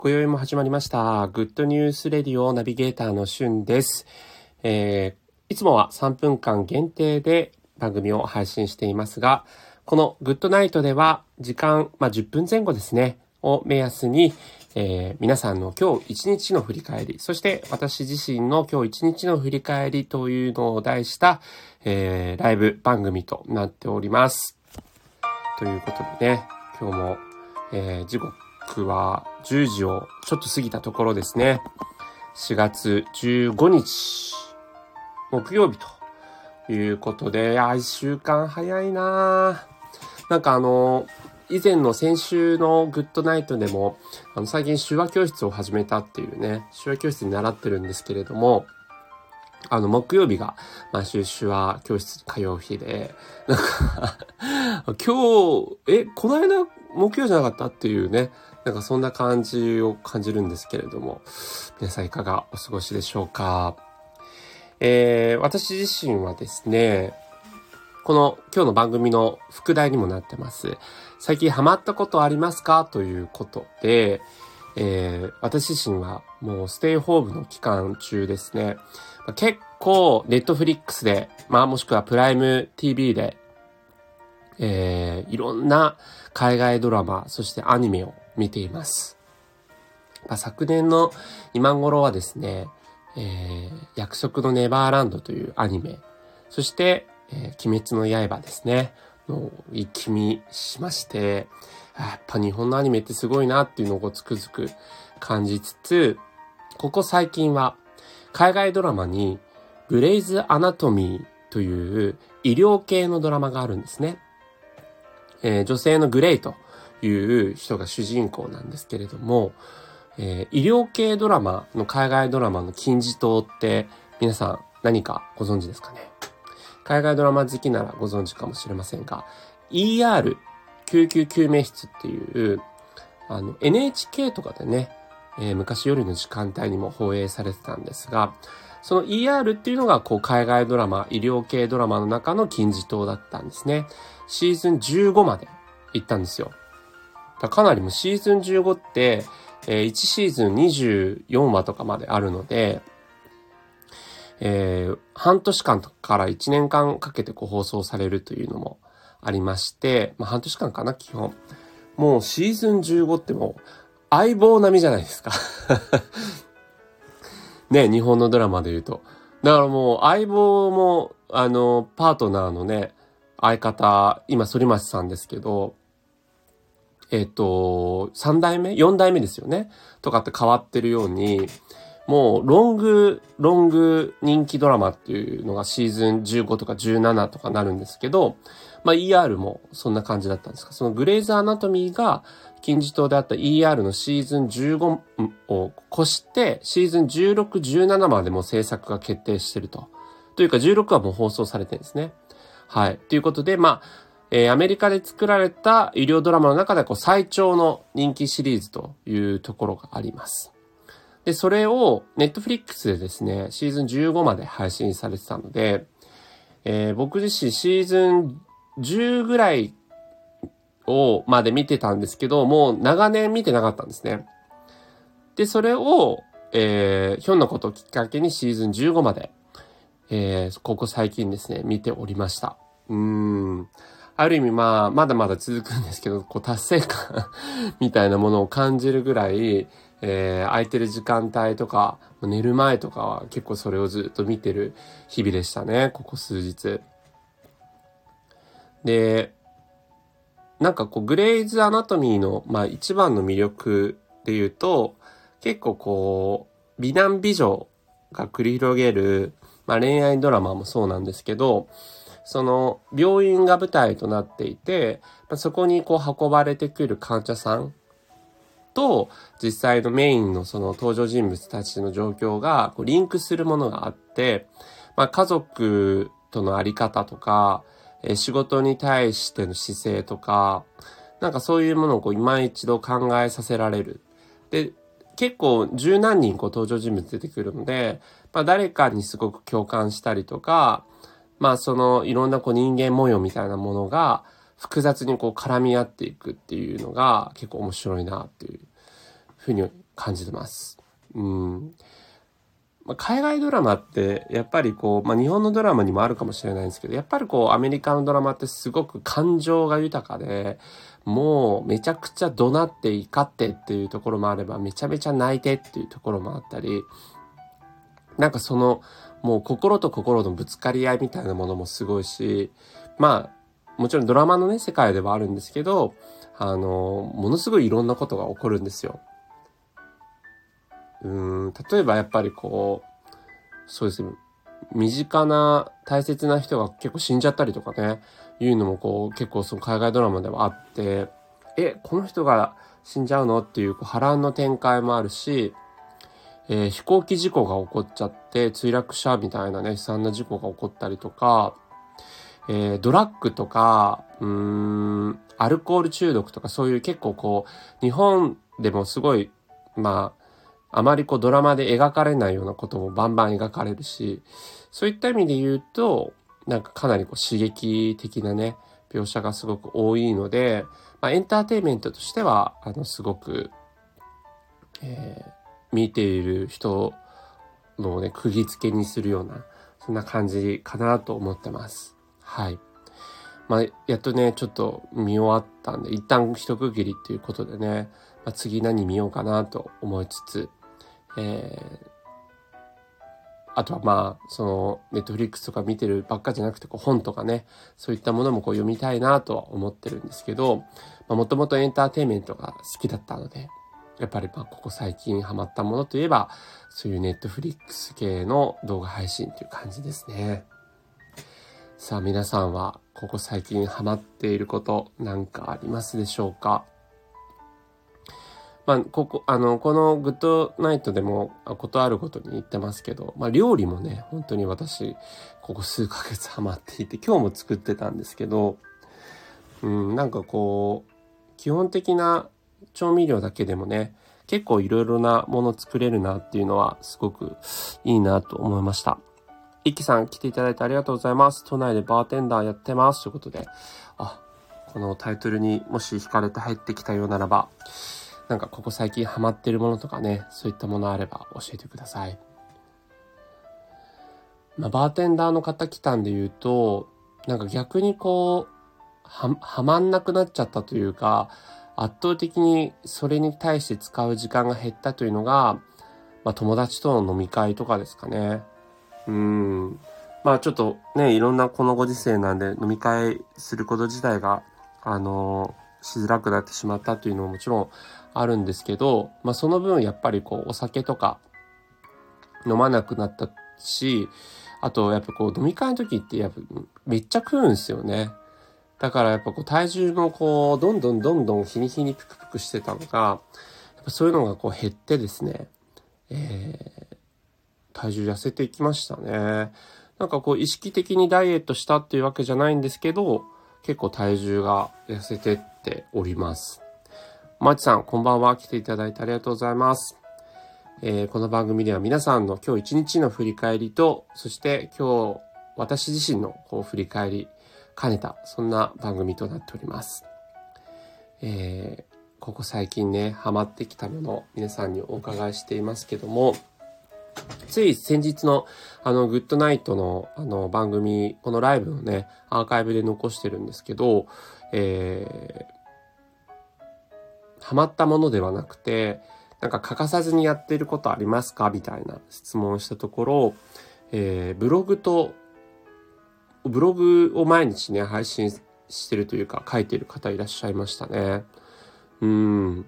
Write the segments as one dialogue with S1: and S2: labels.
S1: 今宵も始まりました。グッドニュースレディオナビゲーターのしゅんです。えー、いつもは3分間限定で番組を配信していますが、このグッドナイトでは時間、まあ、10分前後ですね、を目安に、えー、皆さんの今日一日の振り返り、そして私自身の今日一日の振り返りというのを題した、えー、ライブ番組となっております。ということでね、今日も、えー、時刻は10時をちょっと過ぎたところですね。4月15日、木曜日ということで、いや、1週間早いななんかあの、以前の先週のグッドナイトでも、あの、最近手話教室を始めたっていうね、手話教室に習ってるんですけれども、あの、木曜日が毎週手話教室に通う日で、なんか 今日、え、この間木曜じゃなかったっていうね、なんかそんな感じを感じるんですけれども、皆さんいかがお過ごしでしょうか？えー、私自身はですね、この今日の番組の副題にもなってます。最近ハマったことありますか？ということで、えー、私自身はもうステイホームの期間中ですね。結構、ネットフリックスで、まあもしくはプライム TV で、えー、いろんな海外ドラマ、そしてアニメを見ています。まあ、昨年の今頃はですね、えー、約束のネバーランドというアニメ、そして、えー、鬼滅の刃ですね、の一気見しまして、やっぱ日本のアニメってすごいなっていうのをつくづく感じつつ、ここ最近は海外ドラマにグレイズ・アナトミーという医療系のドラマがあるんですね。えー、女性のグレイという人が主人公なんですけれども、えー、医療系ドラマの海外ドラマの金字塔って皆さん何かご存知ですかね？海外ドラマ好きならご存知かもしれませんが、ER 救急救命室っていう、あの NHK とかでね、えー、昔夜の時間帯にも放映されてたんですが、その ER っていうのがこう海外ドラマ、医療系ドラマの中の金字塔だったんですね。シーズン15まで行ったんですよ。かなりもシーズン15って、えー、1シーズン24話とかまであるので、えー、半年間から1年間かけてこう放送されるというのもありまして、まあ半年間かな、基本。もうシーズン15ってもう相棒並みじゃないですか ね、日本のドラマで言うと。だからもう相棒も、あの、パートナーのね、相方、今、反町さんですけど、えっ、と、3代目 ?4 代目ですよね？とかって変わってるように、もう、ロング、ロング人気ドラマっていうのがシーズン15とか17とかなるんですけど、まあ ER もそんな感じだったんですか？そのグレイズアナトミーが金字塔であった ER のシーズン15を越して、シーズン16、17までも制作が決定してると。というか16はもう放送されてるんですね。はい。ということで、まあ、えー、アメリカで作られた医療ドラマの中でこう最長の人気シリーズというところがあります。で、それをネットフリックスでですね、シーズン15まで配信されてたので、えー、僕自身シーズン10ぐらいを、まで見てたんですけど、もう長年見てなかったんですね。で、それを、えー、ひょんなことをきっかけにシーズン15まで、えー、ここ最近ですね、見ておりました。うーん。ある意味まあ、まだまだ続くんですけど、こう達成感みたいなものを感じるぐらい、えー、空いてる時間帯とか、寝る前とかは結構それをずっと見てる日々でしたね、ここ数日。で、なんかこう、グレイズ・アナトミーの、まあ一番の魅力で言うと、結構こう、美男美女が繰り広げる、まあ恋愛ドラマもそうなんですけど、その病院が舞台となっていて、ま、そこにこう運ばれてくる患者さんと実際のメインのその登場人物たちの状況がこうリンクするものがあって、まあ、家族とのあり方とか、え仕事に対しての姿勢とか、なんかそういうものをこう今一度考えさせられる。で、結構十何人こう登場人物出てくるので、まあ誰かにすごく共感したりとか、まあそのいろんなこう人間模様みたいなものが複雑にこう絡み合っていくっていうのが結構面白いなっていうふうに感じてます。うん。まあ、海外ドラマって、やっぱりこう、まあ、日本のドラマにもあるかもしれないんですけど、やっぱりこう、アメリカのドラマってすごく感情が豊かで、もうめちゃくちゃ怒鳴って怒ってっていうところもあれば、めちゃめちゃ泣いてっていうところもあったり、なんかその、もう心と心のぶつかり合いみたいなものもすごいし、まあ、もちろんドラマのね、世界ではあるんですけど、あの、ものすごいいろんなことが起こるんですよ。うん、例えばやっぱりこう、そうですね、身近な大切な人が結構死んじゃったりとかね、いうのもこう結構その海外ドラマではあって、え、この人が死んじゃうの？っていうこう波乱の展開もあるし、えー、飛行機事故が起こっちゃって墜落者みたいなね、悲惨な事故が起こったりとか、えー、ドラッグとか、うーん、アルコール中毒とかそういう結構こう、日本でもすごい、まあ、あまりこうドラマで描かれないようなこともバンバン描かれるし、そういった意味で言うと、なんかかなりこう刺激的なね、描写がすごく多いので、まあ、エンターテイメントとしては、あの、すごく、えー、見ている人のね、釘付けにするような、そんな感じかなと思ってます。はい。まあ、やっとね、ちょっと見終わったんで、一旦一区切りっていうことでね、まあ、次何見ようかなと思いつつ、えー、あとはまあ、その、ネットフリックスとか見てるばっかじゃなくて、こう本とかね、そういったものもこう読みたいなとは思ってるんですけど、まあ、もともとエンターテインメントが好きだったので、やっぱりまあ、ここ最近ハマったものといえば、そういうネットフリックス系の動画配信という感じですね。さあ、皆さんは、ここ最近ハマっていることなんかありますでしょうか？まあ、ここ、あの、このグッドナイトでも、ことあることに言ってますけど、まあ、料理もね、本当に私、ここ数ヶ月ハマっていて、今日も作ってたんですけど、うん、なんかこう、基本的な調味料だけでもね、結構いろいろなもの作れるなっていうのは、すごくいいなと思いました。イッキさん来ていただいてありがとうございます。都内でバーテンダーやってます。ということで、あ、このタイトルにもし惹かれて入ってきたようならば、なんかここ最近ハマってるものとかね、そういったものあれば教えてください。まあ、バーテンダーの方来たんで言うと、なんか逆にこう、は、はまんなくなっちゃったというか、圧倒的にそれに対して使う時間が減ったというのが、まあ、友達との飲み会とかですかね。うん。まあちょっとね、いろんなこのご時世なんで飲み会すること自体が、あのー、しづらくなってしまったというのももちろんあるんですけど、まあその分やっぱりこうお酒とか飲まなくなったし、あとやっぱこう飲み会の時ってやっぱめっちゃ食うんですよね。だからやっぱこう体重もこうどんどんどんどん日に日にプクプクしてたのが、やっぱそういうのがこう減ってですね、えー、体重痩せていきましたね。なんかこう意識的にダイエットしたっていうわけじゃないんですけど、結構体重が痩せてっております。まちさん、こんばんは。来ていただいてありがとうございます。えー、この番組では皆さんの今日一日の振り返りと、そして今日私自身のこう振り返り兼ねた、そんな番組となっております。えー、ここ最近ね、ハマってきたもの、皆さんにお伺いしていますけども、つい先日のあの、グッドナイトのあの番組、このライブのね、アーカイブで残してるんですけど、えー、ハマったものではなくて、なんか欠かさずにやってることありますか？みたいな質問をしたところ、えー、ブログと、ブログを毎日ね、配信してるというか、書いてる方いらっしゃいましたね。うん。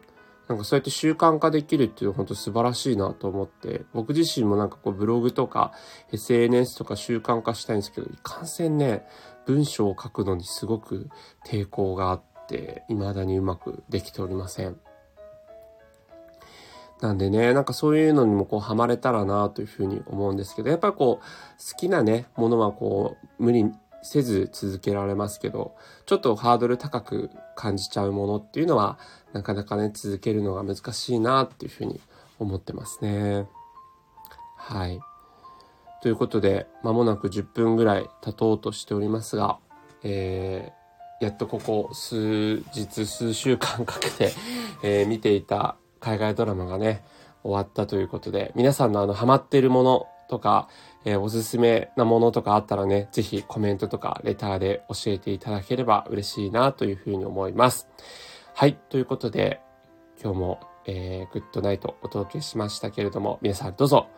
S1: なんかそうやって習慣化できるっていうのは本当素晴らしいなと思って、僕自身もなんかこうブログとか SNS とか習慣化したいんですけど、いかんせんね、文章を書くのにすごく抵抗があって、って未だにうまくできておりません。なんでね、なんかそういうのにもこうハマれたらなというふうに思うんですけど、やっぱりこう好きなね、ものはこう無理せず続けられますけど、ちょっとハードル高く感じちゃうものっていうのはなかなかね、続けるのが難しいなっていうふうに思ってますね。はい。ということで、まもなく10分ぐらい経とうとしておりますが、えー、やっとここ数日、数週間かけて、えー、見ていた海外ドラマがね、終わったということで、皆さんのあの、ハマってるものとか、えー、おすすめなものとかあったらね、ぜひコメントとかレターで教えていただければ嬉しいなというふうに思います。はい、ということで、今日も、えー、グッドナイトお届けしましたけれども、皆さんどうぞ、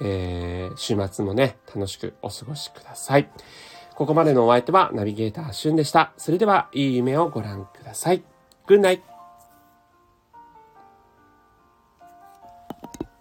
S1: えー、週末もね、楽しくお過ごしください。ここまでのお相手はナビゲーターしゅんでした。それでは、いい夢をご覧ください。Good night!